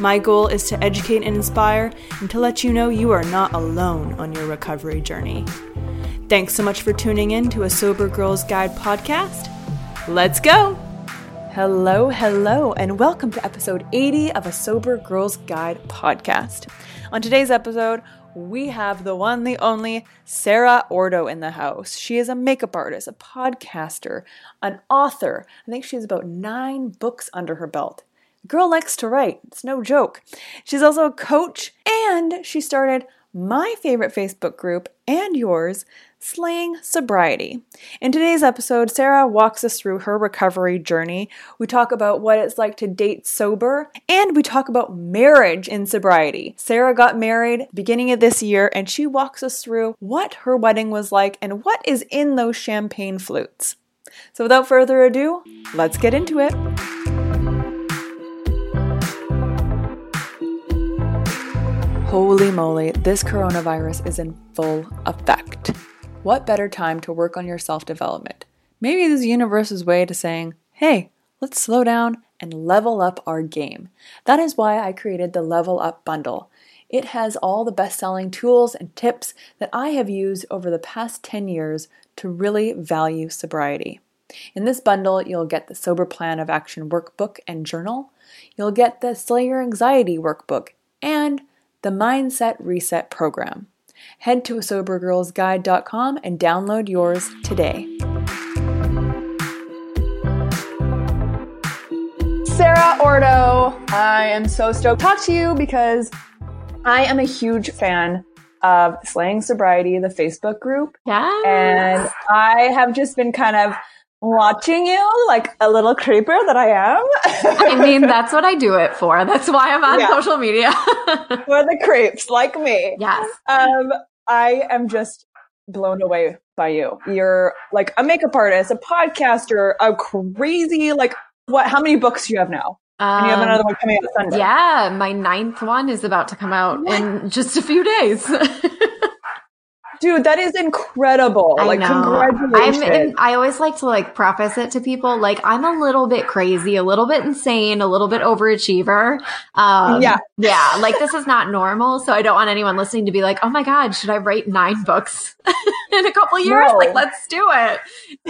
My goal is to educate and inspire and to let you know you are not alone on your recovery journey. Thanks so much for tuning in to a Sober Girls Guide podcast. Let's go! Hello, hello, and welcome to episode 80 of a Sober Girls Guide podcast. On today's episode, we have the one, the only Sarah Ordo in the house. She is a makeup artist, a podcaster, an author. I think she has about nine books under her belt. Girl likes to write. It's no joke. She's also a coach and she started my favorite Facebook group and yours, Slaying Sobriety. In today's episode, Sarah walks us through her recovery journey. We talk about what it's like to date sober, and we talk about marriage in sobriety. Sarah got married beginning of this year, and she walks us through what her wedding was like and what is in those champagne flutes. So without further ado, let's get into it. Holy moly, this coronavirus is in full effect. What better time to work on your self development? Maybe this is the universe's way to saying, hey, let's slow down and level up our game. That is why I created the Level Up Bundle. It has all the best selling tools and tips that I have used over the past 10 years to really value sobriety. In this bundle, you'll get the Sober Plan of Action workbook and journal, you'll get the Slay Your Anxiety workbook, and the Mindset Reset program. Head to a sobergirlsguide.com and download yours today. Sarah Ordo, I am so stoked to talk to you because I am a huge fan of Slaying Sobriety, the Facebook group. Yeah. And I have just been kind of watching you like a little creeper that I am. I mean, that's what I do it for. That's why I'm on Yeah. social media. for the creeps like me. yes. Um, I am just blown away by you. You're like a makeup artist, a podcaster, a crazy like what? How many books do you have now? And you have Um, another one coming out Sunday. Yeah, my ninth one is about to come out in just a few days. dude, that is incredible. I like, know. congratulations. I'm, and I always like to like preface it to people like I'm a little bit crazy, a little bit insane, a little bit overachiever. Um, Yeah. yeah. Like this is not normal, so I don't want anyone listening to be like, "Oh my god, should I write nine books in a couple years?" No. Like, let's do it.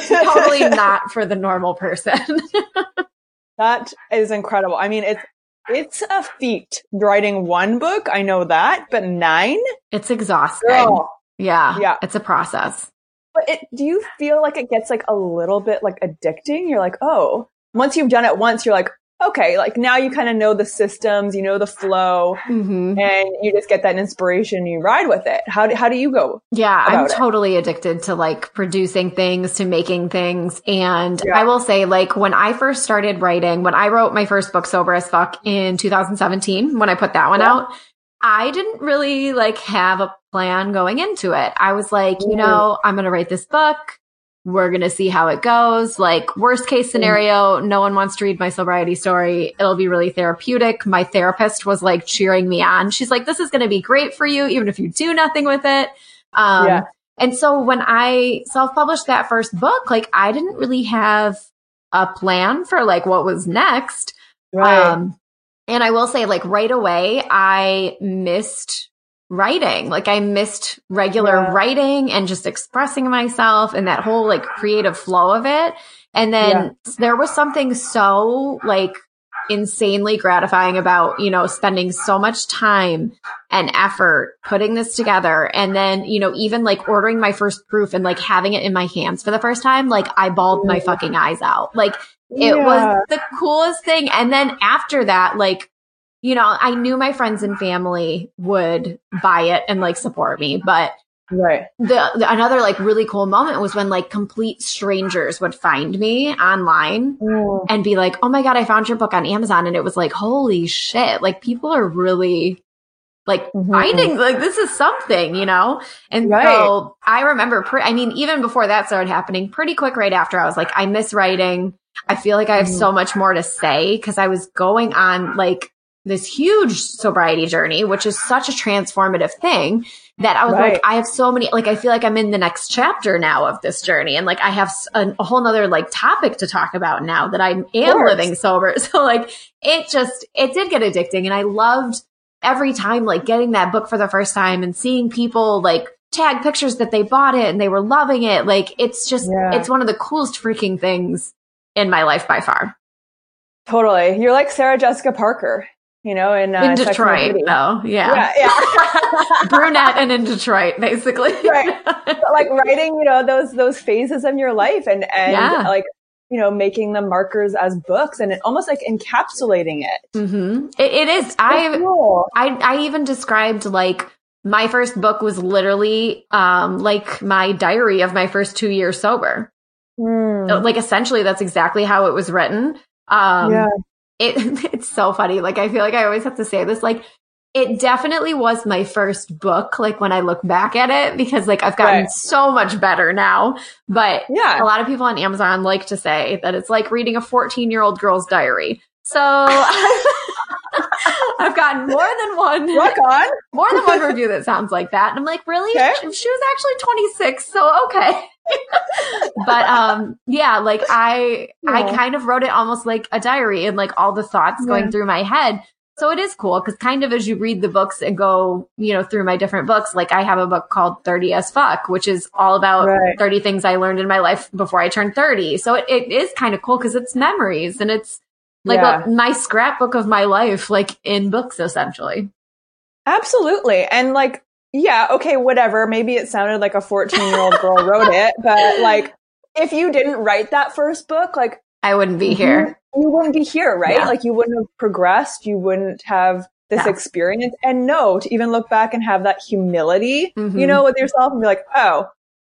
totally not for the normal person. that is incredible. I mean, it's it's a feat writing one book. I know that, but nine. it's exhausting. Girl. Yeah. Yeah. It's a process. But it, do you feel like it gets like a little bit like addicting? You're like, oh, once you've done it once, you're like, okay, like now you kind of know the systems, you know the flow, Mm-hmm. and you just get that inspiration. and You ride with it. How do, how do you go? Yeah, I'm about it. totally addicted to like producing things, to making things. And Yeah. I will say, like, when I first started writing, when I wrote my first book, Sober as Fuck, in 2017, when I put that one Yeah. out, I didn't really like have a plan going into it. I was like, you Mm. know, I'm going to write this book. we're going to see how it goes. Like worst case scenario, no one wants to read my sobriety story. It'll be really therapeutic. My therapist was like cheering me on. She's like, this is going to be great for you, even if you do nothing with it. Um, yeah. and so when I self-published that first book, like I didn't really have a plan for like what was next. Right. Um, and I will say like right away, I missed writing. Like I missed regular yeah. writing and just expressing myself and that whole like creative flow of it. And then yeah. there was something so like insanely gratifying about, you know, spending so much time and effort putting this together. And then, you know, even like ordering my first proof and like having it in my hands for the first time, like I bawled my fucking eyes out. Like it yeah. was the coolest thing. And then after that, like you know, I knew my friends and family would buy it and like support me, but right. The, the another like really cool moment was when like complete strangers would find me online mm. and be like, "Oh my god, I found your book on Amazon." And it was like, "Holy shit, like people are really like mm-hmm. finding like this is something, you know?" And right. so I remember pre- I mean, even before that started happening, pretty quick right after I was like, I miss writing. I feel like I have mm-hmm. so much more to say because I was going on like this huge sobriety journey, which is such a transformative thing that I was right. like, I have so many, like, I feel like I'm in the next chapter now of this journey. And like, I have a, a whole nother like topic to talk about now that I am living sober. So like, it just, it did get addicting. And I loved every time like getting that book for the first time and seeing people like tag pictures that they bought it and they were loving it. Like, it's just, yeah. it's one of the coolest freaking things in my life by far. Totally. You're like Sarah Jessica Parker you know, in, uh, in Detroit. Oh, yeah, yeah, yeah. brunette and in Detroit, basically. right, but like writing, you know, those those phases in your life, and and yeah. like you know, making the markers as books, and it, almost like encapsulating it. Mm-hmm. it, it is. I, cool. I I even described like my first book was literally um like my diary of my first two years sober. Mm. Like essentially, that's exactly how it was written. Um, yeah it it's so funny. Like I feel like I always have to say this. Like it definitely was my first book. Like when I look back at it, because like I've gotten right. so much better now. But yeah, a lot of people on Amazon like to say that it's like reading a 14 year old girl's diary. So I've gotten more than one. Rock on. More than one review that sounds like that. And I'm like, really? Okay. She, she was actually 26. So okay. But um yeah like i yeah. i kind of wrote it almost like a diary and like all the thoughts going yeah. through my head so it is cool because kind of as you read the books and go you know through my different books like i have a book called 30 as fuck which is all about right. 30 things i learned in my life before i turned 30 so it, it is kind of cool because it's memories and it's like yeah. a, my scrapbook of my life like in books essentially absolutely and like yeah, okay, whatever. Maybe it sounded like a 14 year old girl wrote it, but like, if you didn't write that first book, like, I wouldn't be here. You, you wouldn't be here, right? Yeah. Like, you wouldn't have progressed. You wouldn't have this yeah. experience. And no, to even look back and have that humility, mm-hmm. you know, with yourself and be like, oh,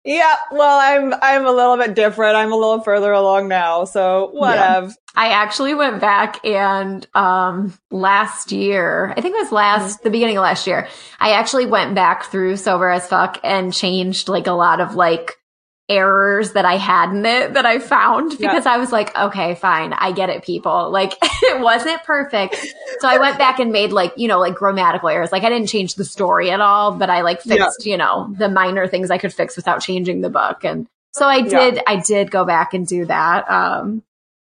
yeah, well, I'm I'm a little bit different. I'm a little further along now, so whatever. Yeah. I actually went back and um last year, I think it was last mm-hmm. the beginning of last year, I actually went back through sober as fuck and changed like a lot of like errors that I had in it that I found because yeah. I was like, okay, fine. I get it, people. Like it wasn't perfect. So I went back and made like, you know, like grammatical errors. Like I didn't change the story at all, but I like fixed, yeah. you know, the minor things I could fix without changing the book. And so I did, yeah. I did go back and do that. Um,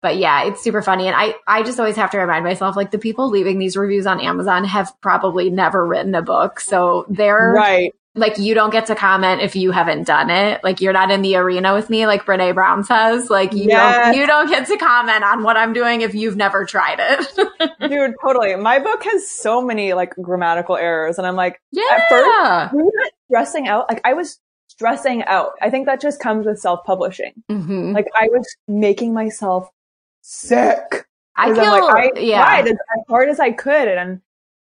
but yeah, it's super funny. And I, I just always have to remind myself, like the people leaving these reviews on Amazon have probably never written a book. So they're right like you don't get to comment if you haven't done it. Like you're not in the arena with me, like Brene Brown says. Like you yes. don't you don't get to comment on what I'm doing if you've never tried it. Dude, totally. My book has so many like grammatical errors, and I'm like, yeah. At first, we were stressing out. Like I was stressing out. I think that just comes with self publishing. Mm-hmm. Like I was making myself sick. I feel like, I yeah. tried as, as hard as I could, and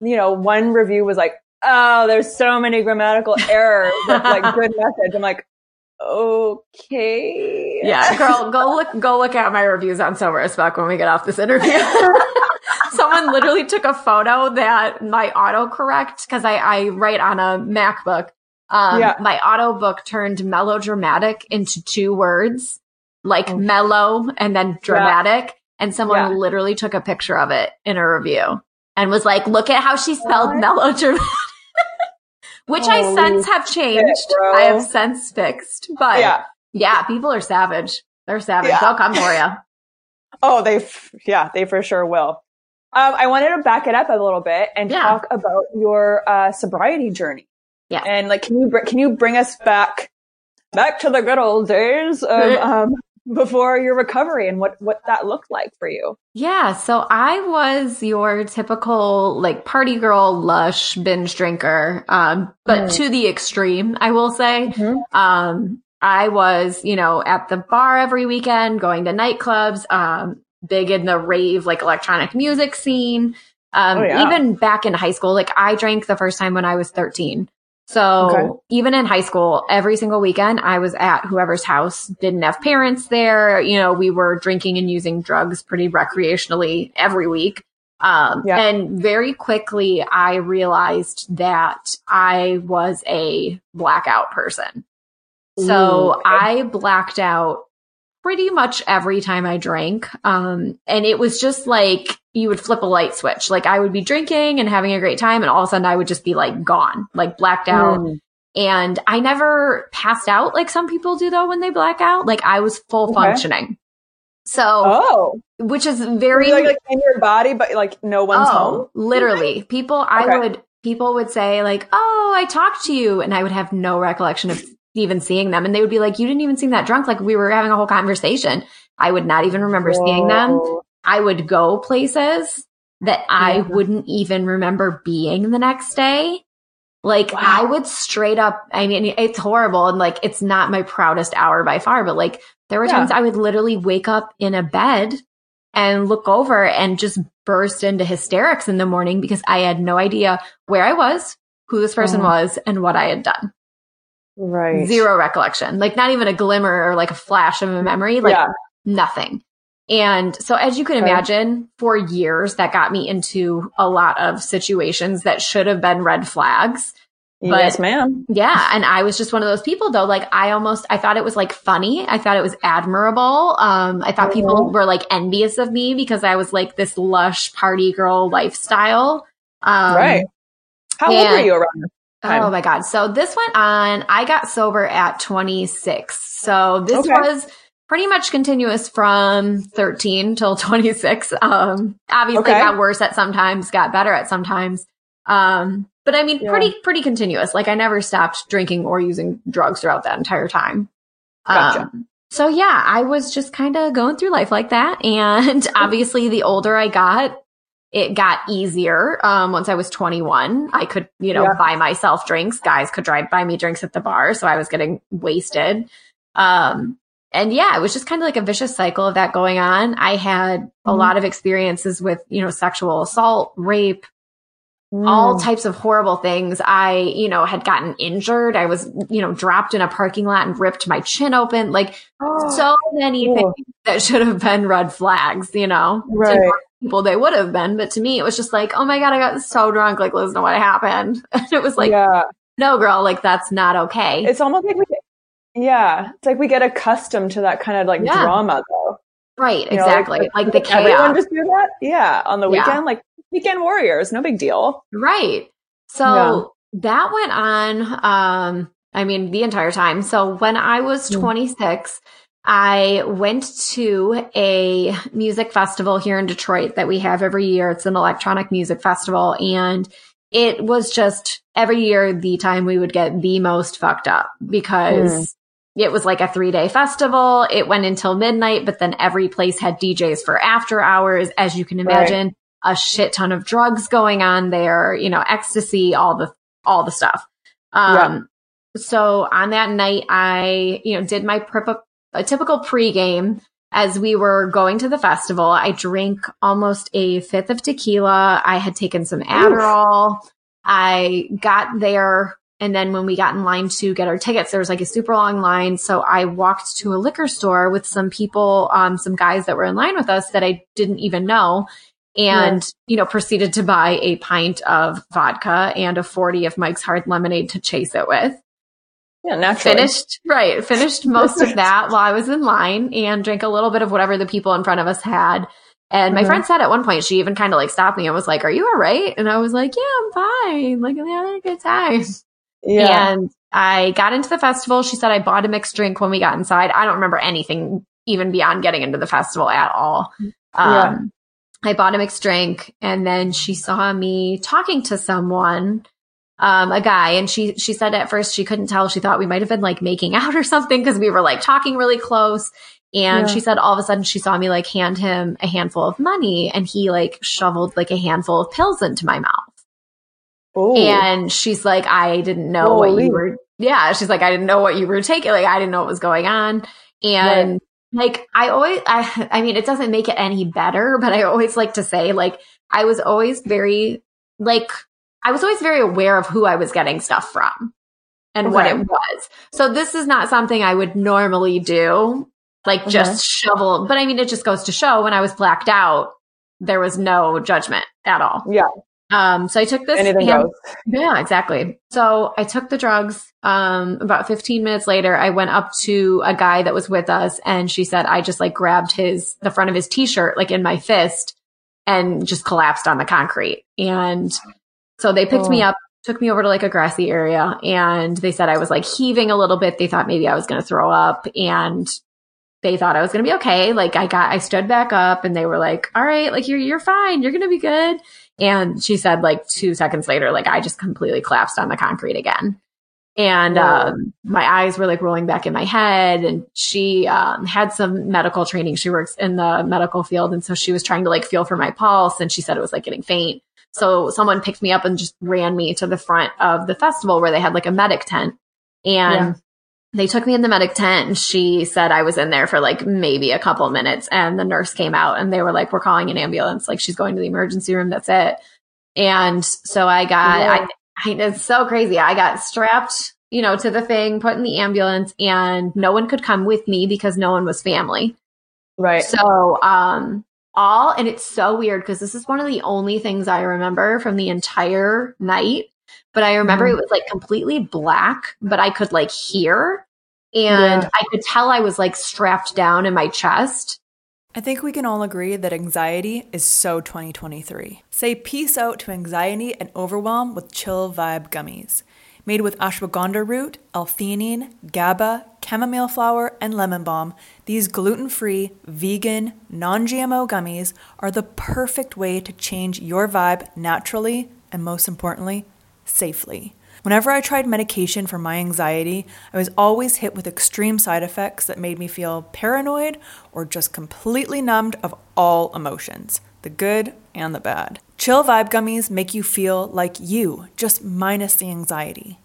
you know, one review was like, oh, there's so many grammatical errors. That's like good message. I'm like, okay. Yeah, girl, go look, go look at my reviews on Sober as when we get off this interview. Someone literally took a photo that my autocorrect, cause I, I write on a MacBook Um, Yeah. my auto book turned melodramatic into two words, like Oh. mellow and then dramatic. And someone Yeah. literally took a picture of it in a review and was like, look at how she spelled What? melodramatic. Which I Holy since have changed. I have since fixed. But yeah, Yeah. people are savage. They're savage. Yeah. They'll come for you. Oh, they, yeah, they for sure will. Um, I wanted to back it up a little bit and Yeah. talk about your uh, sobriety journey. Yeah. And like, can you br- can you bring us back back to the good old days of um, before your recovery and what what that looked like for you? Yeah, so I was your typical like party girl, lush binge drinker, um, but Mm. to the extreme, I will say. Mhm. Um, I was, you know, at the bar every weekend, going to nightclubs, um, big in the rave, like electronic music scene. Um, Oh, yeah. even back in high school, like I drank the first time when I was 13. So Okay. even in high school, every single weekend I was at whoever's house, didn't have parents there. You know, we were drinking and using drugs pretty recreationally every week. Um, Yeah. and very quickly I realized that I was a blackout person. So Ooh, okay. I blacked out pretty much every time I drank. Um, and it was just like you would flip a light switch. Like I would be drinking and having a great time and all of a sudden I would just be like gone, like blacked out. Mm. And I never passed out like some people do though when they black out. Like I was full Okay. functioning. So, Oh, which is very like, like in your body, but like no one's oh, home. literally. People I Okay. would people would say like, "Oh, I talked to you." And I would have no recollection of even seeing them and they would be like, "You didn't even seem that drunk like we were having a whole conversation." I would not even remember seeing them. I would go places that I Yeah. wouldn't even remember being the next day. Like Wow. I would straight up, I mean, it's horrible and like it's not my proudest hour by far, but like there were Yeah. times I would literally wake up in a bed and look over and just burst into hysterics in the morning because I had no idea where I was, who this person Oh. was, and what I had done. Right. Zero recollection, like not even a glimmer or like a flash of a memory. Like yeah. nothing. And so, as you can Okay. imagine, for years that got me into a lot of situations that should have been red flags. but- yes, ma'am. Yeah. And I was just one of those people though. Like I almost, I thought it was like funny. I thought it was admirable. Um, I thought people Mhm. were like envious of me because I was like this lush party girl lifestyle. Um, right. How old were you around this time? Oh my God. So this went on, I got sober at 26. So this Okay. was pretty much continuous from 13 till 26. Um, obviously Okay. got worse at sometimes, got better at sometimes. Um, but I mean, Yeah. pretty, pretty continuous. Like I never stopped drinking or using drugs throughout that entire time. Gotcha. Um, so yeah, I was just kind of going through life like that. And obviously the older I got, it got easier. Um, once I was 21, I could, you know, Yeah. buy myself drinks. Guys could drive buy me drinks at the bar. So I was getting wasted. Um, and yeah, it was just kind of like a vicious cycle of that going on. I had a Mhm. lot of experiences with, you know, sexual assault, rape, all Mm. types of horrible things. I, you know, had gotten injured. I was, you know, dropped in a parking lot and ripped my chin open. Like so many Oh. things that should have been red flags, you know, Right. People they would have been. But to me, it was just like, oh my God, I got so drunk. Like, listen to what happened. And it was like, yeah. no, girl, like that's not okay. It's almost like we yeah, it's like we get accustomed to that kind of like Yeah. drama though. right. You know, Exactly. Like, the Everyone chaos. just do that? Yeah. On the Yeah. weekend, like weekend warriors, no big deal. Right. So that went on, um, I mean, the entire time. So when I was Mm. 26, I went to a music festival here in Detroit that we have every year. It's an electronic music festival and it was just every year the time we would get the most fucked up because it was like a three day festival. It went until midnight, but then every place had DJs for after hours. As you can Right. imagine, a shit ton of drugs going on there, you know, ecstasy, all the, all the stuff. Um, so on that night, I, you know, did my prep, a typical pregame as we were going to the festival. I drank almost a fifth of tequila. I had taken some Adderall. I got there. And then when we got in line to get our tickets, there was like a super long line. So I walked to a liquor store with some people, um, some guys that were in line with us that I didn't even know and, you know, proceeded to buy a pint of vodka and a 40 of Mike's hard lemonade to chase it with. Yeah, naturally. Finished, right. Finished most of that while I was in line and drank a little bit of whatever the people in front of us had. And my Mhm. friend said at one point, she even kind of like stopped me and was like, Are you all right? And I was like, Yeah, I'm fine. Like, I'm having a good time. Yeah. And I got into the festival. She said I bought a mixed drink when we got inside. I don't remember anything even beyond getting into the festival at all. Yeah. Um, I bought a mixed drink and then she saw me talking to someone, um, a guy, and she, she said at first she couldn't tell. She thought we might have been like making out or something because we were like talking really close. And Yeah. she said all of a sudden she saw me like hand him a handful of money and he like shoveled like a handful of pills into my mouth. Ooh. And she's like, I didn't know what you were. Yeah, she's like, I didn't know what you were taking. Like, I didn't know what was going on. And like, I always, I, I mean, it doesn't make it any better, but I always like to say, like, I was always very, like, I was always very aware of who I was getting stuff from and what it was. So this is not something I would normally do, like just shovel. But I mean, it just goes to show when I was blacked out, there was no judgment at all. yeah, Um, so I took this anything hand- goes. yeah, exactly. So I took the drugs. Um, about 15 minutes later, I went up to a guy that was with us and she said, I just like grabbed his, the front of his t-shirt, like in my fist and just collapsed on the concrete. And so they picked me Oh. up, took me over to like a grassy area and they said I was like heaving a little bit. They thought maybe I was going to throw up and they thought I was going to be okay. Like I got, I stood back up and they were like, all right, like you're, you're fine. You're going to be good. And she said like two seconds later, like I just completely collapsed on the concrete again. And um, my eyes were like rolling back in my head. And she um, had some medical training. She works in the medical field. And so she was trying to like feel for my pulse. And she said it was like getting faint. So someone picked me up and just ran me to the front of the festival where they had like a medic tent. And Yeah. they took me in the medic tent and she said I was in there for like maybe a couple of minutes and the nurse came out and they were like, we're calling an ambulance. Like she's going to the emergency room. That's it. And so I got, Yeah. I, I, it's so crazy. I got strapped, you know, to the thing, put in the ambulance and no one could come with me because no one was family. Right. So, um, all, and it's so weird because this is one of the only things I remember from the entire night. But I remember Mhm. it was like completely black, but I could like hear and Yeah. I could tell I was like strapped down in my chest. I think we can all agree that anxiety is so 2023. Say peace out to anxiety and overwhelm with Chill Vibe gummies. Made with ashwagandha root, L-theanine, GABA, chamomile flower, and lemon balm, these gluten-free, vegan, non-GMO gummies are the perfect way to change your vibe naturally and most importantly, safely. Whenever I tried medication for my anxiety, I was always hit with extreme side effects that made me feel paranoid or just completely numbed of all emotions, the good and the bad. Chill Vibe Gummies make you feel like you, just minus the anxiety.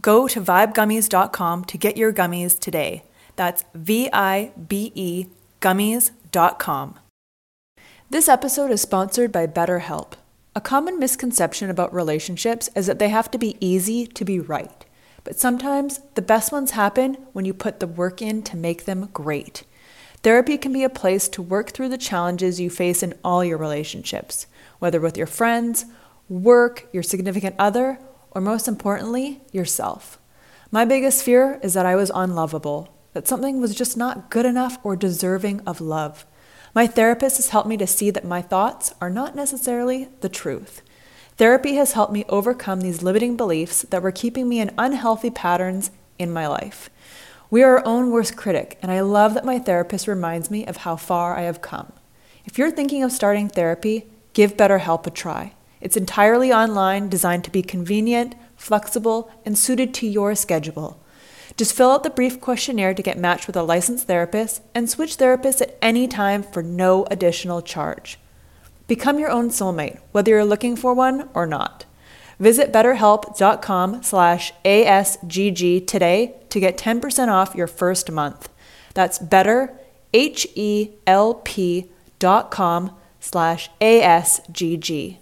Go to vibegummies.com to get your gummies today. That's V I B E gummies.com. This episode is sponsored by BetterHelp. A common misconception about relationships is that they have to be easy to be right. But sometimes the best ones happen when you put the work in to make them great. Therapy can be a place to work through the challenges you face in all your relationships, whether with your friends, work, your significant other, or most importantly, yourself. My biggest fear is that I was unlovable, that something was just not good enough or deserving of love. My therapist has helped me to see that my thoughts are not necessarily the truth. Therapy has helped me overcome these limiting beliefs that were keeping me in unhealthy patterns in my life. We are our own worst critic, and I love that my therapist reminds me of how far I have come. If you're thinking of starting therapy, give BetterHelp a try. It's entirely online, designed to be convenient, flexible, and suited to your schedule. Just fill out the brief questionnaire to get matched with a licensed therapist and switch therapists at any time for no additional charge. Become your own soulmate, whether you're looking for one or not. Visit betterhelp.com slash ASGG today to get 10% off your first month. That's better, H-E-L-P dot com slash ASGG.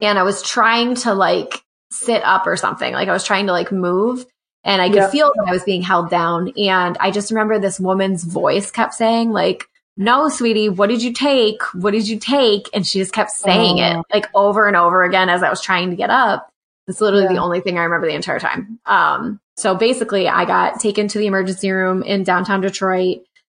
And I was trying to like sit up or something. Like I was trying to like move and I could Yeah. feel that I was being held down. And I just remember this woman's voice kept saying like, no, sweetie, what did you take? What did you take? And she just kept saying Oh. it like over and over again as I was trying to get up. It's literally Yeah. the only thing I remember the entire time. Um, so basically, I got taken to the emergency room in downtown Detroit.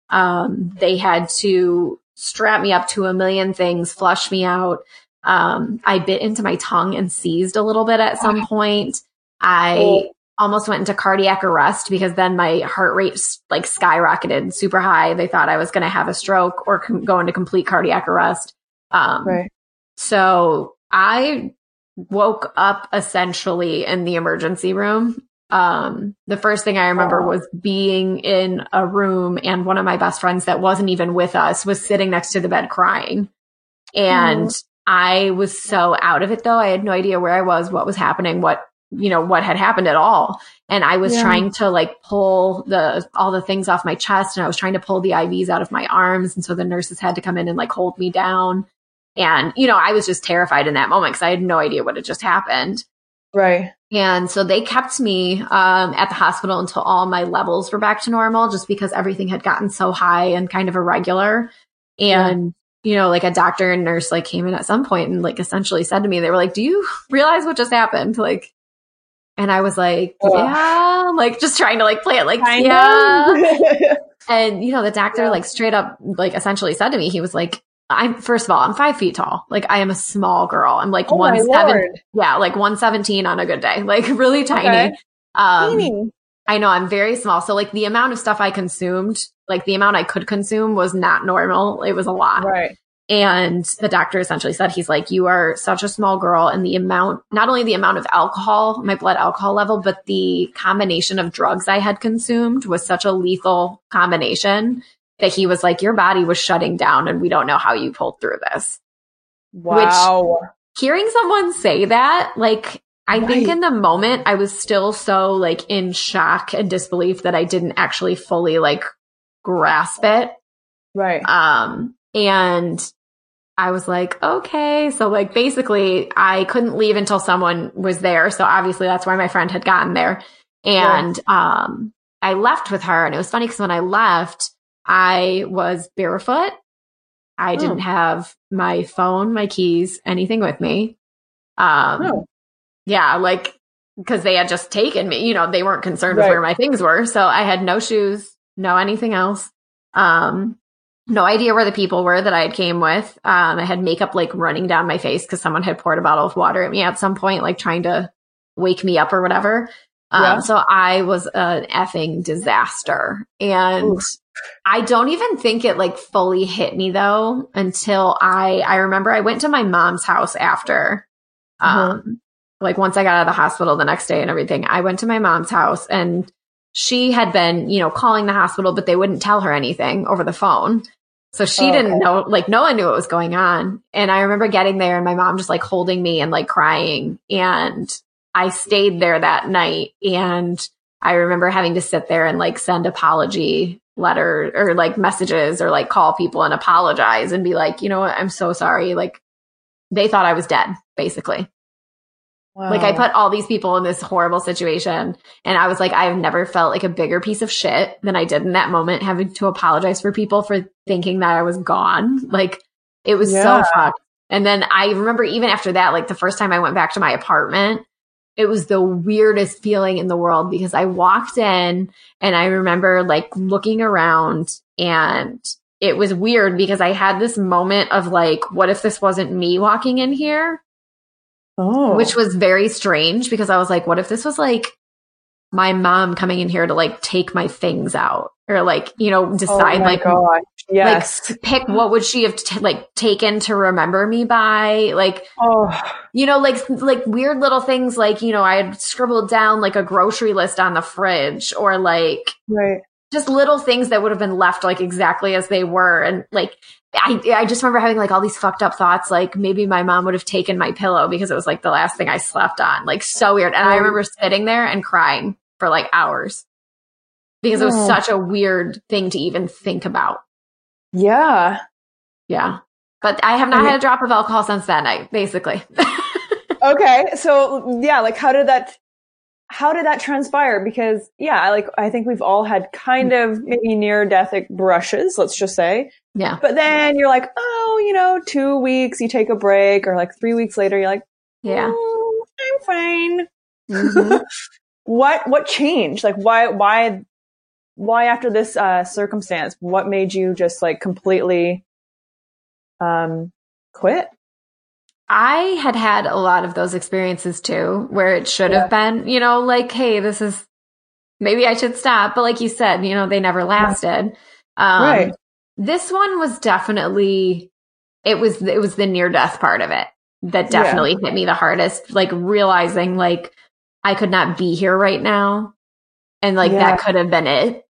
Um, they had to strap me up to a million things, flush me out. Um, I bit into my tongue and seized a little bit at some point. I Oh. almost went into cardiac arrest because then my heart rate like skyrocketed super high. They thought I was going to have a stroke or com- go into complete cardiac arrest. Um, Right. so I woke up essentially in the emergency room. Um, the first thing I remember was being in a room and one of my best friends that wasn't even with us was sitting next to the bed crying. And I was so out of it though. I had no idea where I was, what was happening, what, you know, what had happened at all. And I was Yeah. trying to like pull the, all the things off my chest and I was trying to pull the IVs out of my arms. And so the nurses had to come in and like hold me down. And, you know, I was just terrified in that moment because I had no idea what had just happened. Right. And so they kept me um, at the hospital until all my levels were back to normal, just because everything had gotten so high and kind of irregular. And you know, like a doctor and nurse like came in at some point and like essentially said to me, they were like, "Do you realize what just happened?" Like, and I was like. "Yeah," like just trying to like play it like, Kind "Yeah." And you know, the doctor Yeah. like straight up like essentially said to me, he was like, I'm first of all, I'm five feet tall. Like I am a small girl. I'm like oh one seven yeah, like 117 on a good day, like really tiny. Okay. Um, Teeny. I know I'm very small. So like the amount of stuff I consumed, like the amount I could consume was not normal. It was a lot. Right. And the doctor essentially said, he's like, you are such a small girl. And the amount, not only the amount of alcohol, my blood alcohol level, but the combination of drugs I had consumed was such a lethal combination that he was like, your body was shutting down and we don't know how you pulled through this. Wow. Hearing someone say that, like, I think in the moment I was still so like in shock and disbelief that I didn't actually fully like grasp it. right. Um, and I was like, okay. So like basically I couldn't leave until someone was there. So obviously that's why my friend had gotten there. And, um, I left with her and it was funny because when I left, I was barefoot. I Oh. didn't have my phone, my keys, anything with me. Um, Oh. yeah, like, cause they had just taken me, you know, they weren't concerned with where my things were. So I had no shoes, no anything else. Um, no idea where the people were that I had came with. Um, I had makeup like running down my face because someone had poured a bottle of water at me at some point, like trying to wake me up or whatever. Um, Yeah. so I was an effing disaster. And Oof. I don't even think it like fully hit me though until I, I remember I went to my mom's house after, um, like once I got out of the hospital the next day and everything, I went to my mom's house and she had been, you know, calling the hospital, but they wouldn't tell her anything over the phone. So she Oh, didn't okay. know, like no one knew what was going on. And I remember getting there and my mom just like holding me and like crying. And I stayed there that night and I remember having to sit there and like send apology letter or like messages or like call people and apologize and be like, you know what? I'm so sorry. Like they thought I was dead, basically. Wow. Like I put all these people in this horrible situation and I was like, I've never felt like a bigger piece of shit than I did in that moment, having to apologize for people for thinking that I was gone. Like it was Yeah. so fucked. And then I remember even after that, like the first time I went back to my apartment, it was the weirdest feeling in the world because I walked in and I remember like looking around and it was weird because I had this moment of like, what if this wasn't me walking in here? oh. which was very strange because I was like, what if this was like my mom coming in here to like take my things out or like, you know, oh decide my like, gosh. Yes. like pick what would she have t- like taken to remember me by? Like, oh. you know, like, like weird little things like, you know, I had scribbled down like a grocery list on the fridge or like, Right. just little things that would have been left like exactly as they were. And like, I, I just remember having like all these fucked up thoughts, like maybe my mom would have taken my pillow because it was like the last thing I slept on. Like so weird. And I remember sitting there and crying for like hours because it was Oh. such a weird thing to even think about. Yeah. Yeah. But I have not Okay. had a drop of alcohol since that night, basically. Okay. So yeah, like how did that how did that transpire? Because yeah, I like I think we've all had kind of maybe near death brushes, let's just say. yeah. But then you're like, oh, you know, two weeks, you take a break, or like three weeks later, you're like, Yeah. "Mm, I'm fine. Mm-hmm. what what changed? Like why why why after this uh, circumstance? What made you just like completely um, quit? I had had a lot of those experiences too, where it should yeah. have been, you know, like, hey, this is maybe I should stop. But like you said, you know, they never lasted. Um, right. This one was definitely it was it was the near death part of it that definitely yeah. hit me the hardest. Like realizing like I could not be here right now, and like yeah. that could have been it.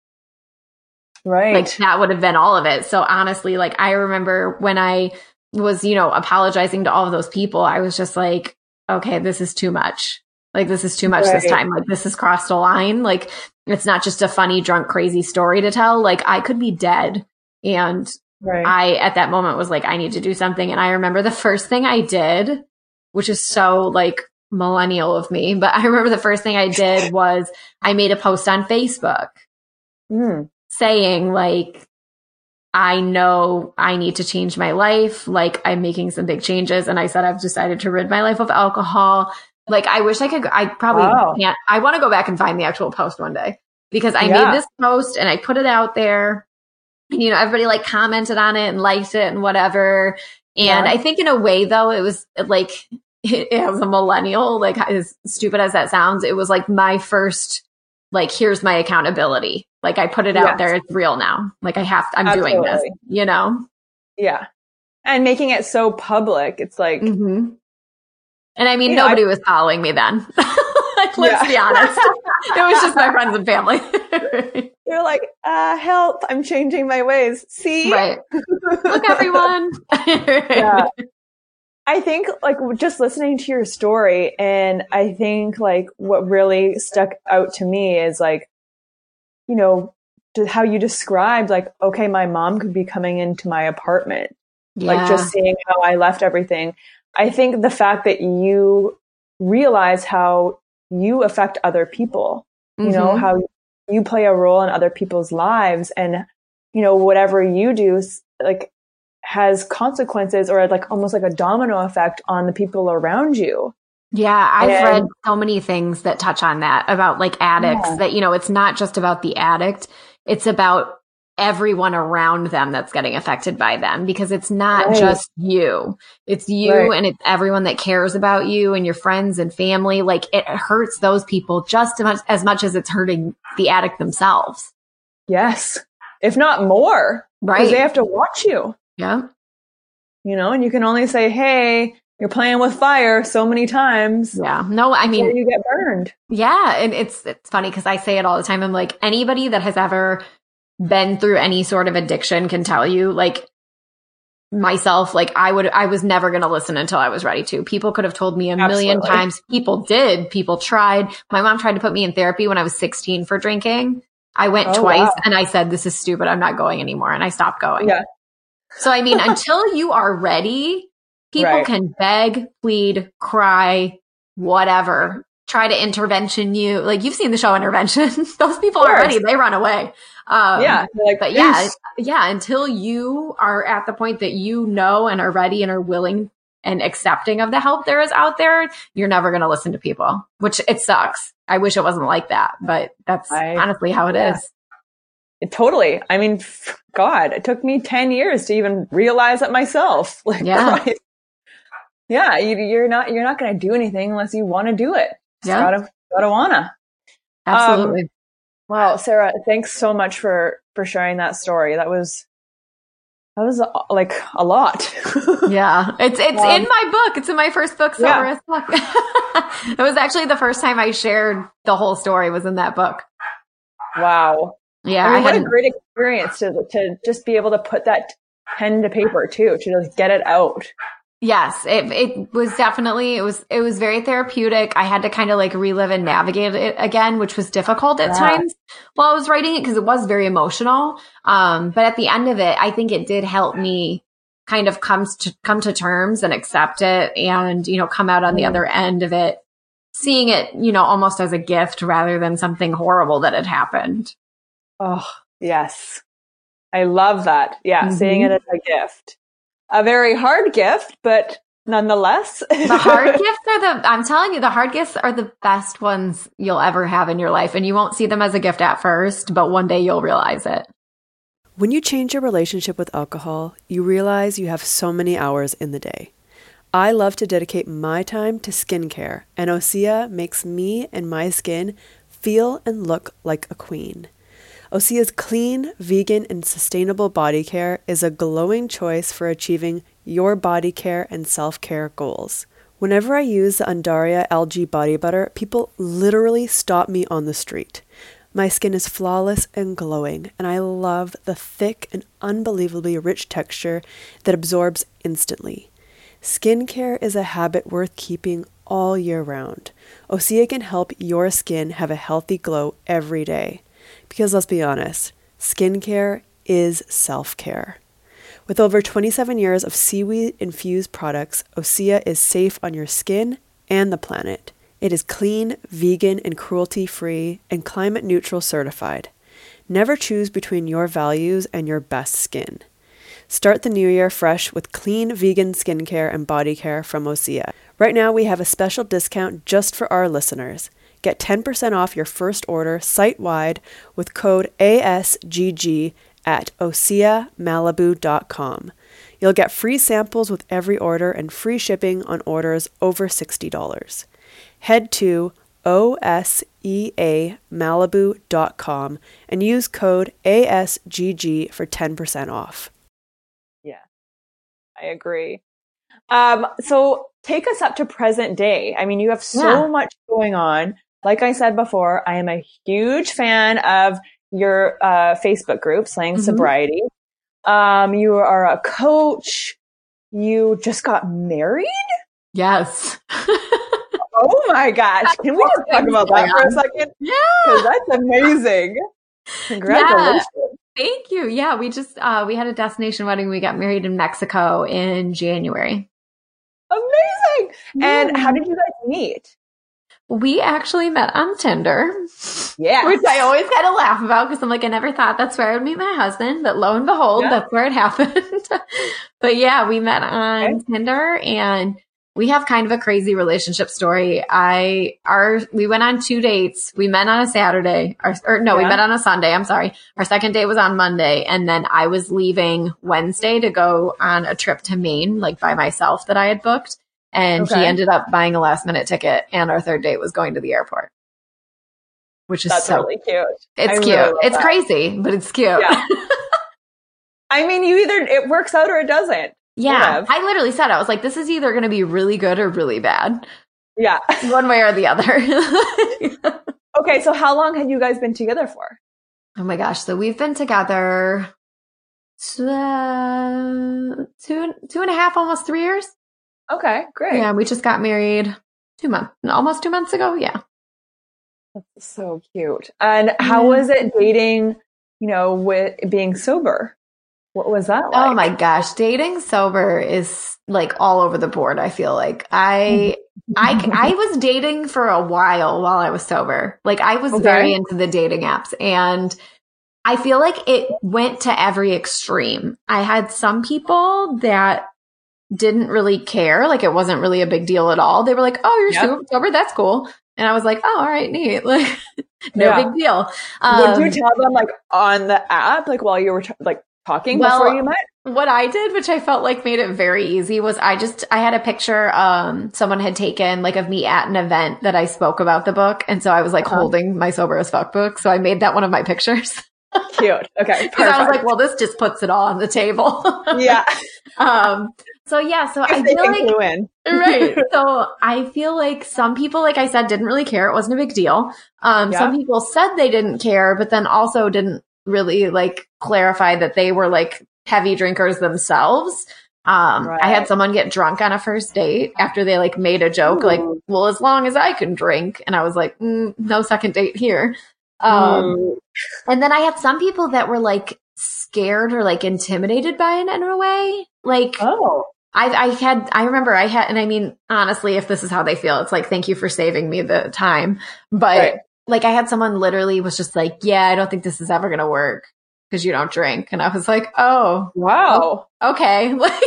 Right. Like that would have been all of it. So honestly, like I remember when I was, you know, apologizing to all of those people, I was just like, okay, this is too much. Like this is too much right. this time. Like this has crossed a line. Like it's not just a funny, drunk, crazy story to tell. Like I could be dead. And right. I, at that moment was like, I need to do something. And I remember the first thing I did, which is so like millennial of me, but I remember the first thing I did was I made a post on Facebook mm. saying like, I know I need to change my life. Like I'm making some big changes. And I said, I've decided to rid my life of alcohol. Like I wish I could, I probably wow. can't, I want to go back and find the actual post one day because I yeah. made this post and I put it out there and, you know, everybody like commented on it and liked it and whatever. And yeah. I think in a way though, it was like, as a millennial, like as stupid as that sounds, it was like my first, like, here's my accountability. Like I put it yes. out there. It's real now. Like I have, to, I'm Absolutely. doing this, you know? Yeah. And making it so public. It's like, mm-hmm. and I mean, nobody know, I, was following me then. like, Let's be honest. it was just my friends and family. They're like, uh, help. I'm changing my ways. See? Right. Look, everyone. yeah. I think like just listening to your story and I think like what really stuck out to me is like you know, how you described, like, okay, my mom could be coming into my apartment, yeah. like just seeing how I left everything. I think the fact that you realize how you affect other people, you mm-hmm. know, how you play a role in other people's lives and, you know, whatever you do, like, has consequences or like almost like a domino effect on the people around you. Yeah, I've and, read so many things that touch on that about like addicts yeah. that, you know, it's not just about the addict, it's about everyone around them that's getting affected by them because it's not right. just you. It's you right. and it's everyone that cares about you and your friends and family. Like it hurts those people just as much as, much as it's hurting the addict themselves. Yes. If not more. Right. Because they have to watch you. Yeah. You know, and you can only say, Hey, you're playing with fire so many times. Yeah. No, I mean, you get burned. Yeah. And it's, it's funny because I say it all the time. I'm like, anybody that has ever been through any sort of addiction can tell you, like, myself, like, I would, I was never going to listen until I was ready to. People could have told me a Absolutely. million times. People did. People tried. My mom tried to put me in therapy when I was 16 for drinking. I went oh, twice wow. and I said, this is stupid. I'm not going anymore. And I stopped going. Yeah. So, I mean, until you are ready, People right. can beg, plead, cry, whatever, try to intervention you. Like you've seen the show Intervention. Those people are ready. They run away. Um, yeah. Like, but yeah, yeah, until you are at the point that you know and are ready and are willing and accepting of the help there is out there, you're never going to listen to people, which it sucks. I wish it wasn't like that, but that's I, honestly how it yeah. is. Totally. I mean, God, it took me 10 years to even realize it myself. Like, yeah. Yeah, you, are not you're not going to do anything unless you want to do it. Just yeah, gotta gotta wanna. Absolutely. Um, wow, Sarah, thanks so much for for sharing that story. That was that was like a lot. yeah, it's it's um, in my book. It's in my first book, Sober yeah. book. it was actually the first time I shared the whole story. Was in that book. Wow. Yeah, I mean, I what a great experience to to just be able to put that pen to paper too, to just get it out. Yes, it it was definitely it was it was very therapeutic. I had to kind of like relive and navigate it again, which was difficult at yeah. times while I was writing it because it was very emotional. Um, but at the end of it, I think it did help me kind of comes to come to terms and accept it and you know come out on the other end of it seeing it, you know, almost as a gift rather than something horrible that had happened. Oh, yes. I love that. Yeah, mm-hmm. seeing it as a gift a very hard gift, but nonetheless. the hard gifts are the, I'm telling you, the hard gifts are the best ones you'll ever have in your life. And you won't see them as a gift at first, but one day you'll realize it. When you change your relationship with alcohol, you realize you have so many hours in the day. I love to dedicate my time to skincare, and Osea makes me and my skin feel and look like a queen. Osea's clean, vegan, and sustainable body care is a glowing choice for achieving your body care and self care goals. Whenever I use the Undaria algae body butter, people literally stop me on the street. My skin is flawless and glowing, and I love the thick and unbelievably rich texture that absorbs instantly. Skincare is a habit worth keeping all year round. Osea can help your skin have a healthy glow every day. Because let's be honest, skincare is self care. With over 27 years of seaweed infused products, Osea is safe on your skin and the planet. It is clean, vegan, and cruelty free, and climate neutral certified. Never choose between your values and your best skin. Start the new year fresh with clean vegan skincare and body care from Osea. Right now, we have a special discount just for our listeners. Get 10% off your first order site wide with code ASGG at OseaMalibu.com. You'll get free samples with every order and free shipping on orders over $60 head to oseamalibu.com and use code ASGG for 10% off. Yeah, I agree. Um, so take us up to present day. I mean, you have so yeah. much going on. Like I said before, I am a huge fan of your uh, Facebook group, Slaying mm-hmm. Sobriety. Um, you are a coach. You just got married? Yes. Oh my gosh. Can we just talk about that for a second? Yeah. Because that's amazing. Congratulations. Yeah. Thank you. Yeah, we just uh we had a destination wedding. We got married in Mexico in January. Amazing. Yeah. And how did you guys meet? We actually met on Tinder. Yeah. Which I always kind of laugh about because I'm like, I never thought that's where I would meet my husband, but lo and behold, yeah. that's where it happened. but yeah, we met on okay. Tinder and we have kind of a crazy relationship story. I our we went on two dates. We met on a Saturday, or, or no, yeah. we met on a Sunday. I'm sorry. Our second date was on Monday, and then I was leaving Wednesday to go on a trip to Maine, like by myself that I had booked. And okay. he ended up buying a last minute ticket, and our third date was going to the airport, which is That's so really cute. It's I cute. Really it's that. crazy, but it's cute. Yeah. I mean, you either it works out or it doesn't. Yeah. I literally said, I was like, this is either going to be really good or really bad. Yeah. One way or the other. okay. So how long had you guys been together for? Oh my gosh. So we've been together uh, two, two and a half, almost three years. Okay. Great. Yeah. We just got married two months, almost two months ago. Yeah. That's so cute. And how was it dating, you know, with being sober? What was that oh like? Oh my gosh, dating sober is like all over the board. I feel like I, I, I was dating for a while while I was sober. Like I was okay. very into the dating apps and I feel like it went to every extreme. I had some people that didn't really care. Like it wasn't really a big deal at all. They were like, Oh, you're yep. sober. That's cool. And I was like, Oh, all right, neat. Like no yeah. big deal. Um, Would you tell them like on the app, like while you were t- like talking well, before you met? What I did, which I felt like made it very easy, was I just I had a picture um someone had taken like of me at an event that I spoke about the book, and so I was like uh-huh. holding my sober as fuck book, so I made that one of my pictures. Cute. Okay. Because I was like, well, this just puts it all on the table. yeah. um. So yeah. So I feel like right. So I feel like some people, like I said, didn't really care. It wasn't a big deal. Um. Yeah. Some people said they didn't care, but then also didn't really like clarify that they were like heavy drinkers themselves. Um, right. I had someone get drunk on a first date after they like made a joke, Ooh. like, well, as long as I can drink. And I was like, mm, no second date here. Um, and then I had some people that were like scared or like intimidated by it in a way. Like, oh, I, I had, I remember I had, and I mean, honestly, if this is how they feel, it's like, thank you for saving me the time. But right like I had someone literally was just like, yeah, I don't think this is ever going to work because you don't drink. And I was like, oh, wow. Okay. Like,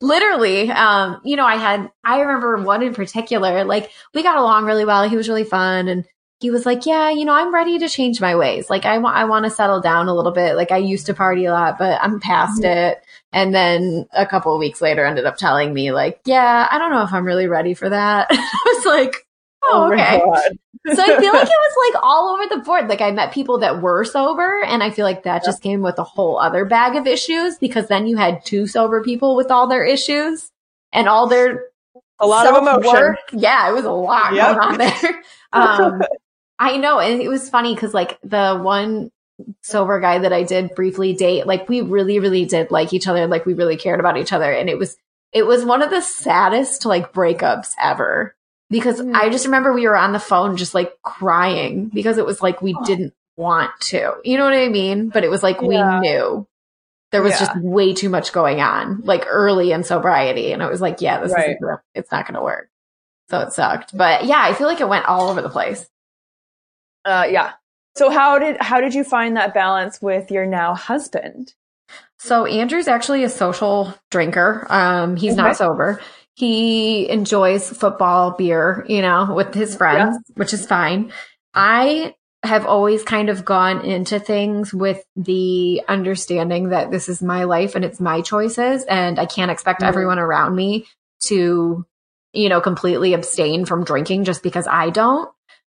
literally, um, you know, I had, I remember one in particular, like we got along really well. He was really fun and he was like, yeah, you know, I'm ready to change my ways. Like I want, I want to settle down a little bit. Like I used to party a lot, but I'm past mm-hmm. it. And then a couple of weeks later ended up telling me like, yeah, I don't know if I'm really ready for that. I was like, oh, oh okay. so I feel like it was like all over the board. Like I met people that were sober and I feel like that just came with a whole other bag of issues because then you had two sober people with all their issues and all their a lot of emotion. Yeah, it was a lot yep. going on there. Um, I know. And it was funny because like the one sober guy that I did briefly date, like we really, really did like each other. Like we really cared about each other. And it was, it was one of the saddest like breakups ever because mm. I just remember we were on the phone just like crying because it was like we didn't want to, you know what I mean? But it was like yeah. we knew there was yeah. just way too much going on like early in sobriety. And it was like, yeah, this right. is, it's not going to work. So it sucked. But yeah, I feel like it went all over the place. Uh, yeah. So how did how did you find that balance with your now husband? So Andrew's actually a social drinker. Um, he's okay. not sober. He enjoys football, beer, you know, with his friends, yeah. which is fine. I have always kind of gone into things with the understanding that this is my life and it's my choices and I can't expect mm-hmm. everyone around me to, you know, completely abstain from drinking just because I don't.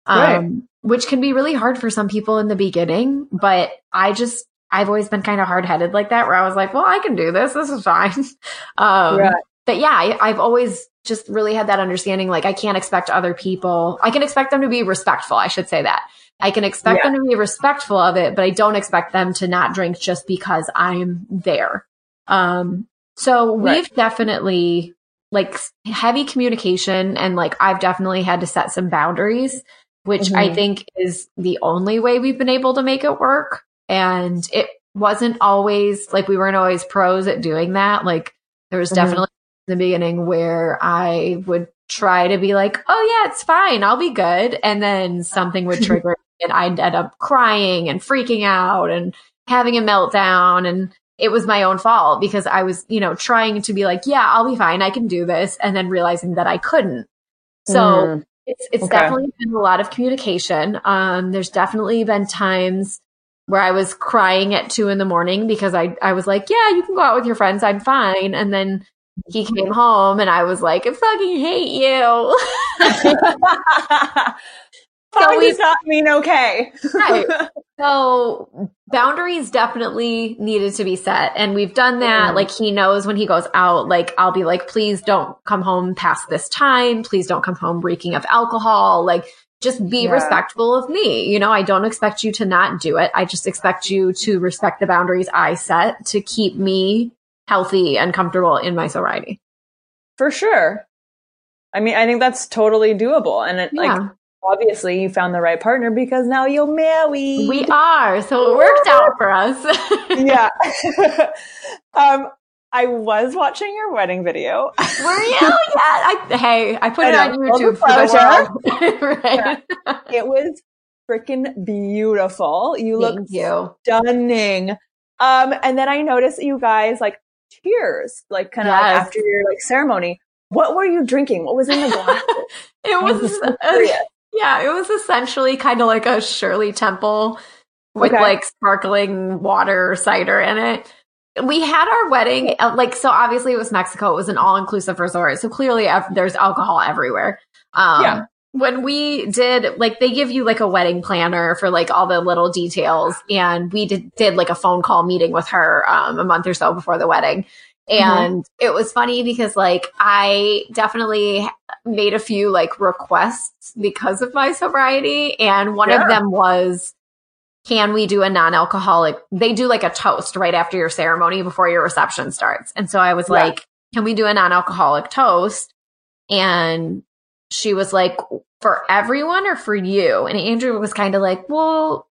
Right. Um, which can be really hard for some people in the beginning. But I just, I've always been kind of hard headed like that, where I was like, well, I can do this. This is fine. um, right. But yeah, I, I've always just really had that understanding. Like, I can't expect other people, I can expect them to be respectful. I should say that. I can expect yeah. them to be respectful of it, but I don't expect them to not drink just because I'm there. Um, so right. we've definitely like heavy communication and like I've definitely had to set some boundaries which mm-hmm. I think is the only way we've been able to make it work. And it wasn't always like we weren't always pros at doing that. Like there was mm-hmm. definitely in the beginning where I would try to be like, oh yeah, it's fine. I'll be good. And then something would trigger and I'd end up crying and freaking out and having a meltdown. And it was my own fault because I was, you know, trying to be like, yeah, I'll be fine. I can do this. And then realizing that I couldn't. So mm. It's it's okay. definitely been a lot of communication. Um, there's definitely been times where I was crying at two in the morning because I I was like, yeah, you can go out with your friends, I'm fine. And then he came home and I was like, I fucking hate you. so we, does not mean okay. right. So boundaries definitely needed to be set. And we've done that. Mm. Like he knows when he goes out, like I'll be like, please don't come home past this time. Please don't come home reeking of alcohol. Like just be yeah. respectful of me. You know, I don't expect you to not do it. I just expect you to respect the boundaries I set to keep me healthy and comfortable in my sobriety. For sure. I mean, I think that's totally doable. And it yeah. like obviously you found the right partner because now you're married. We are. So it worked out for us. yeah. um, I was watching your wedding video. Were you? yeah. I, hey, I put I it on YouTube for the world. right. yeah. It was freaking beautiful. You Thank look you. stunning. Um, and then I noticed you guys like tears, like kind of yes. like after your like ceremony. What were you drinking? What was in the glass? it was, was yeah, it was essentially kind of like a Shirley Temple with okay. like sparkling water cider in it. We had our wedding, uh, like, so obviously it was Mexico. It was an all inclusive resort. So clearly there's alcohol everywhere. Um, yeah. When we did, like, they give you like a wedding planner for like all the little details. And we did, did like a phone call meeting with her, um, a month or so before the wedding. Mm-hmm. And mm-hmm. it was funny because like I definitely made a few like requests because of my sobriety. And one yeah. of them was, can we do a non-alcoholic? They do like a toast right after your ceremony before your reception starts. And so I was yeah. like, can we do a non-alcoholic toast? And she was like, for everyone or for you? And Andrew was kind of like, well,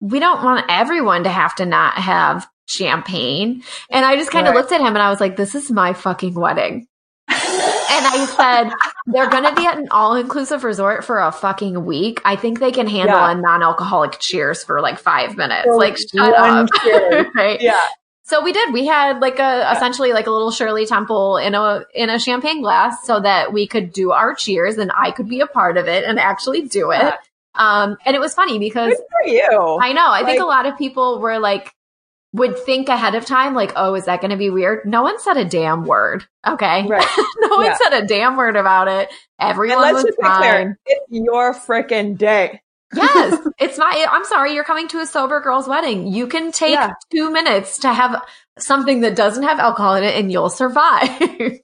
we don't want everyone to have to not have champagne. And I just kind of right. looked at him and I was like, this is my fucking wedding. and I said, they're going to be at an all inclusive resort for a fucking week. I think they can handle yeah. a non alcoholic cheers for like five minutes. For like, shut up. right? Yeah. So we did. We had like a essentially like a little Shirley Temple in a in a champagne glass so that we could do our cheers and I could be a part of it and actually do it. Um, and it was funny because Good for you. I know. I think a lot of people were like, would think ahead of time, like, oh, is that going to be weird? No one said a damn word. Okay. Right. no one Yeah. said a damn word about it. And Everyone let's was fine. clear. It's your freaking day. yes. It's my, I'm sorry. You're coming to a sober girl's wedding. You can take Yeah. two minutes to have something that doesn't have alcohol in it and you'll survive.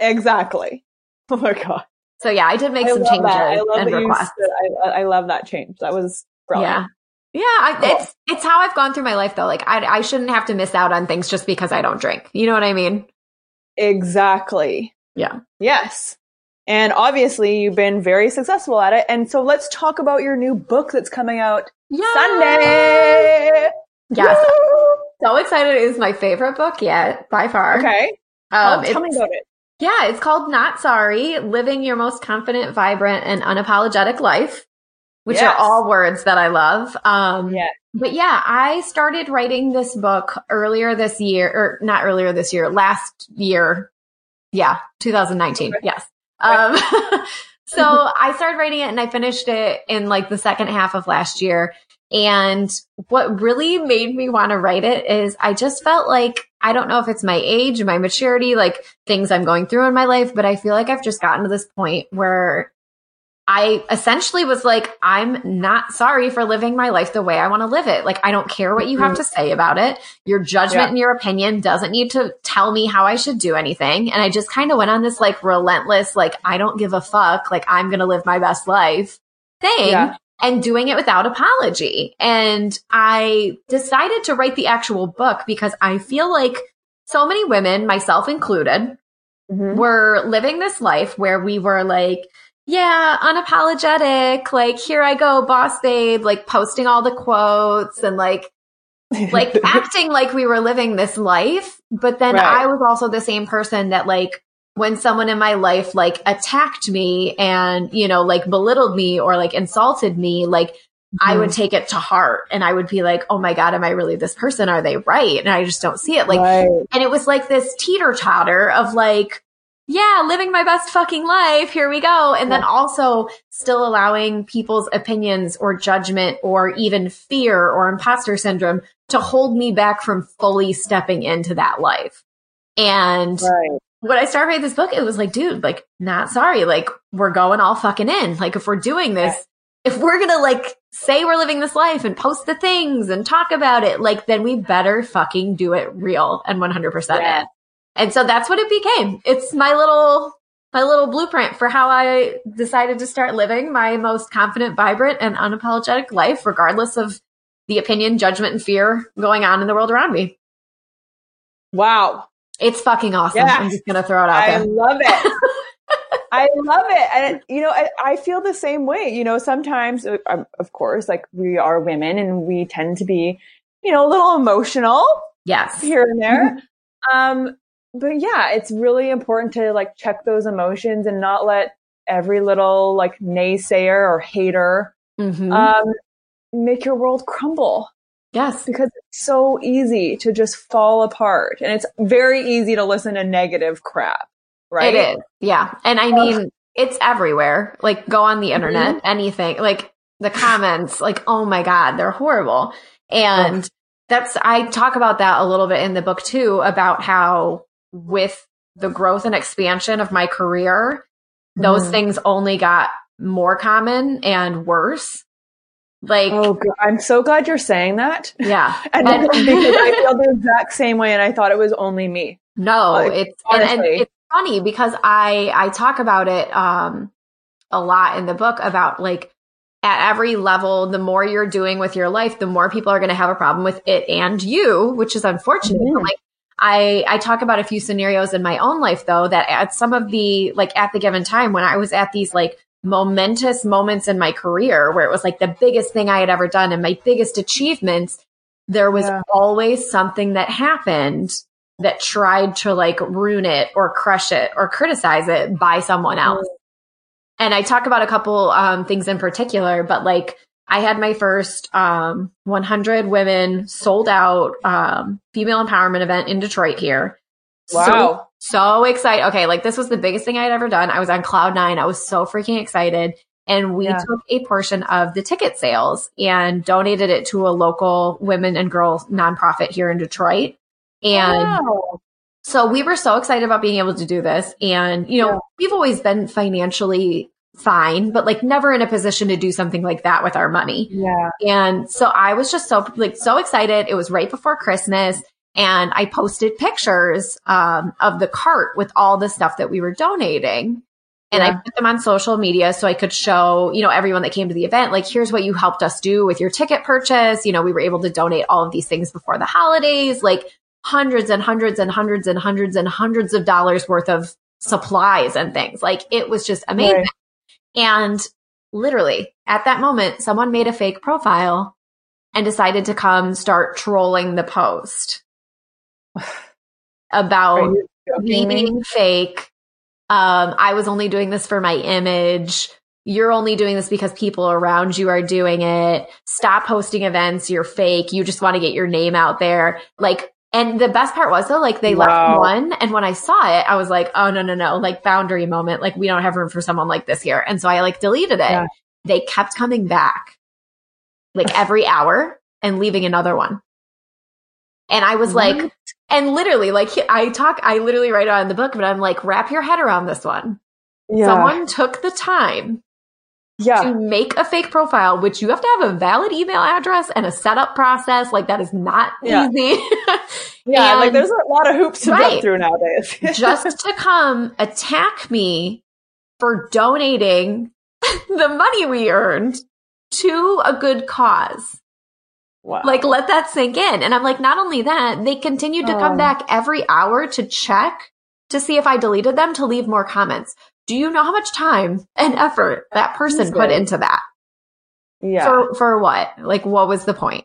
Exactly. Oh my god. so yeah, I did make I some changes that. I love and that you requests. stood- I, I love that change. That was brilliant. Yeah. Yeah, I, Cool. it's it's how I've gone through my life though. Like I I shouldn't have to miss out on things just because I don't drink. You know what I mean? Exactly. Yeah. Yes. And obviously you've been very successful at it. And so let's talk about your new book that's coming out. Sunday. Yes. Woo! So excited. It is my favorite book yet by far. Okay. Um, Oh, tell me about it. yeah, it's called Not Sorry, Living Your Most Confident, Vibrant, and Unapologetic Life, which Yes. are all words that I love. Um, Yeah. But yeah, I started writing this book earlier this year, or not earlier this year, last year. Yeah, 2019. Okay. Yes. Um, so I started writing it and I finished it in like the second half of last year. And what really made me want to write it is I just felt like, I don't know if it's my age, my maturity, like things I'm going through in my life, but I feel like I've just gotten to this point where I essentially was like, I'm not sorry for living my life the way I want to live it. Like, I don't care what you have to say about it. Your judgment Yeah. and your opinion doesn't need to tell me how I should do anything. And I just kind of went on this like relentless, like, I don't give a fuck. Like, I'm going to live my best life thing. Yeah. And doing it without apology. And I decided to write the actual book because I feel like so many women, myself included, Mhm. were living this life where we were like, yeah, unapologetic, like here I go, boss babe, like posting all the quotes and like like acting like we were living this life. But then Right. I was also the same person that like when someone in my life like attacked me and, you know, like belittled me or like insulted me, like I Mm-hmm. would take it to heart and I would be like, oh my God, am I really this person? Are they right? And I just don't see it. Like, Right. and it was like this teeter totter of like, yeah, living my best fucking life. Here we go. And then also still allowing people's opinions or judgment or even fear or imposter syndrome to hold me back from fully stepping into that life. And Right. when I started writing this book, it was like, dude, like, not sorry. Like, we're going all fucking in. Like, if we're doing this, if we're gonna like say we're living this life and post the things and talk about it, like, then we better fucking do it real and 100% Yeah. And so that's what it became. It's my little, my little blueprint for how I decided to start living my most confident, vibrant, and unapologetic life, regardless of the opinion, judgment, and fear going on in the world around me. Wow. It's fucking awesome. Yes. I'm just gonna throw it out I there. love it. I love it. And, you know, I, I feel the same way. You know, sometimes, uh, um, of course, like we are women and we tend to be, you know, a little emotional Yes. here and there. um, but yeah, it's really important to like check those emotions and not let every little like naysayer or hater, Mhm. um, make your world crumble yes. because it's so easy to just fall apart and it's very easy to listen to negative crap. Right. It is. Yeah. And I mean, it's everywhere. Like go on the internet, anything, like the comments, like, oh my God, they're horrible. And that's, I talk about that a little bit in the book too, about how with the growth and expansion of my career, those Mhm. things only got more common and worse. Like, Oh, God. I'm so glad you're saying that. yeah. And And- because I feel the exact same way, and I thought it was only me. No, Like, it's and, and it's funny because I I talk about it um a lot in the book about like at every level, the more you're doing with your life, the more people are going to have a problem with it and you, which is unfortunate. Mhm. Like I I talk about a few scenarios in my own life though that at some of the like at the given time when I was at these like momentous moments in my career where it was like the biggest thing I had ever done and my biggest achievements, there was Yeah. always something that happened that tried to like ruin it or crush it or criticize it by someone else. And I talk about a couple um, things in particular, but like I had my first um, 100 women sold out um, female empowerment event in Detroit here. Wow. So, so excited. Okay, like this was the biggest thing I'd ever done. I was on cloud nine. I was so freaking excited. And we yeah. took a portion of the ticket sales and donated it to a local women and girls nonprofit here in Detroit. And wow. so we were so excited about being able to do this. And, you know, yeah. we've always been financially fine, but like never in a position to do something like that with our money. Yeah. And so I was just so like so excited. It was right before Christmas and I posted pictures um, of the cart with all the stuff that we were donating. And yeah. I put them on social media so I could show, you know, everyone that came to the event, like, here's what you helped us do with your ticket purchase. You know, we were able to donate all of these things before the holidays, like hundreds and hundreds and hundreds and hundreds and hundreds of dollars worth of supplies and things. Like it was just amazing. Right. And literally at that moment, someone made a fake profile and decided to come start trolling the post about me being fake. Um, I was only doing this for my image. You're only doing this because people around you are doing it. Stop hosting events. You're fake. You just want to get your name out there. Like and the best part was though, like they wow. left one. And when I saw it, I was like, oh, no, no, no, like boundary moment. Like we don't have room for someone like this here. And so I like deleted it. Yeah. They kept coming back like every hour and leaving another one. And I was what? like, and literally, like I talk, I literally write it on the book, but I'm like, wrap your head around this one. Yeah. Someone took the time yeah. to make a fake profile, which you have to have a valid email address and a setup process. Like that is not yeah. easy. yeah, and, like there's a lot of hoops to right, jump through nowadays. just to come attack me for donating the money we earned to a good cause. Wow. Like let that sink in. And I'm like, not only that, they continued to oh. come back every hour to check to see if I deleted them to leave more comments do you know how much time and effort that person put into that? Yeah. For, for what? Like, what was the point?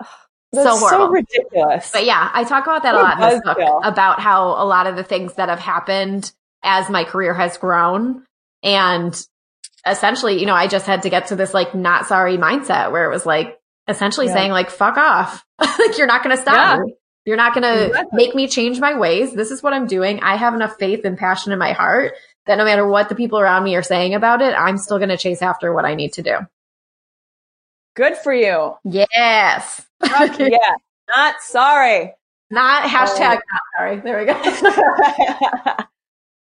That's so horrible. so ridiculous. But yeah, I talk about that it a lot in this book feel. about how a lot of the things that have happened as my career has grown and essentially, you know, I just had to get to this like not sorry mindset where it was like essentially yeah. saying like, fuck off. like you're not going to stop yeah. me. You're not going to exactly. make me change my ways. This is what I'm doing. I have enough faith and passion in my heart that no matter what the people around me are saying about it, I'm still going to chase after what I need to do. Good for you. Yes. yeah. Not sorry. Not hashtag oh. not sorry. There we go.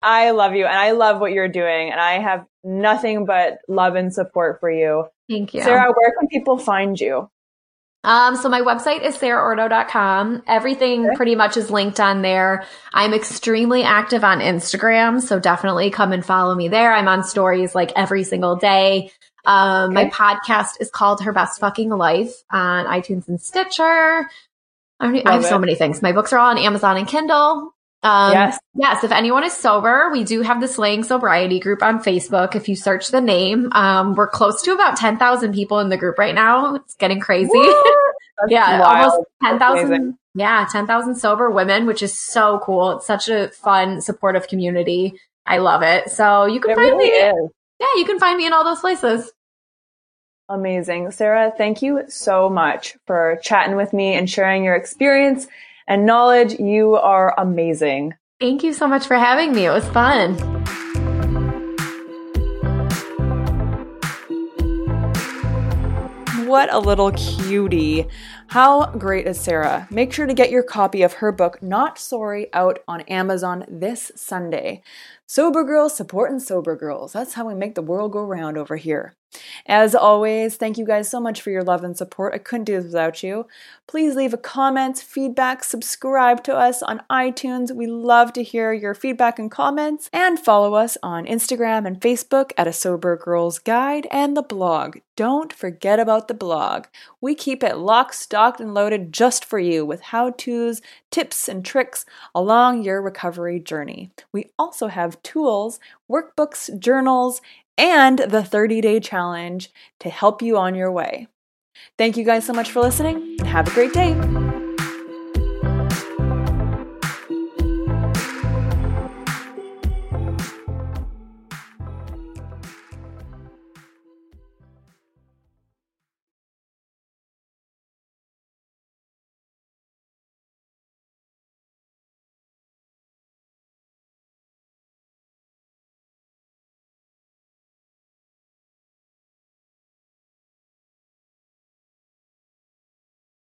I love you and I love what you're doing and I have nothing but love and support for you. Thank you. Sarah, where can people find you? Um, so my website is sarahordo.com. Everything okay. pretty much is linked on there. I'm extremely active on Instagram, so definitely come and follow me there. I'm on stories like every single day. Um, okay. my podcast is called Her Best Fucking Life on iTunes and Stitcher. I, I have it. so many things. My books are all on Amazon and Kindle. Um, yes. Yes. If anyone is sober, we do have the Slaying Sobriety group on Facebook. If you search the name, um, we're close to about 10,000 people in the group right now. It's getting crazy. yeah. Wild. Almost 10,000. Yeah. 10,000 sober women, which is so cool. It's such a fun, supportive community. I love it. So you can it find really me. Is. Yeah. You can find me in all those places. Amazing. Sarah, thank you so much for chatting with me and sharing your experience and knowledge. You are amazing. Thank you so much for having me. It was fun. What a little cutie. How great is Sarah? Make sure to get your copy of her book, Not Sorry, out on Amazon this Sunday. Sober girls supporting sober girls. That's how we make the world go round over here. As always, thank you guys so much for your love and support. I couldn't do this without you. Please leave a comment, feedback, subscribe to us on iTunes. We love to hear your feedback and comments. And follow us on Instagram and Facebook at A Sober Girls Guide and the blog. Don't forget about the blog. We keep it locked, stocked, and loaded just for you with how to's, tips, and tricks along your recovery journey. We also tools, workbooks, journals, and the 30 day challenge to help you on your way. Thank you guys so much for listening and have a great day.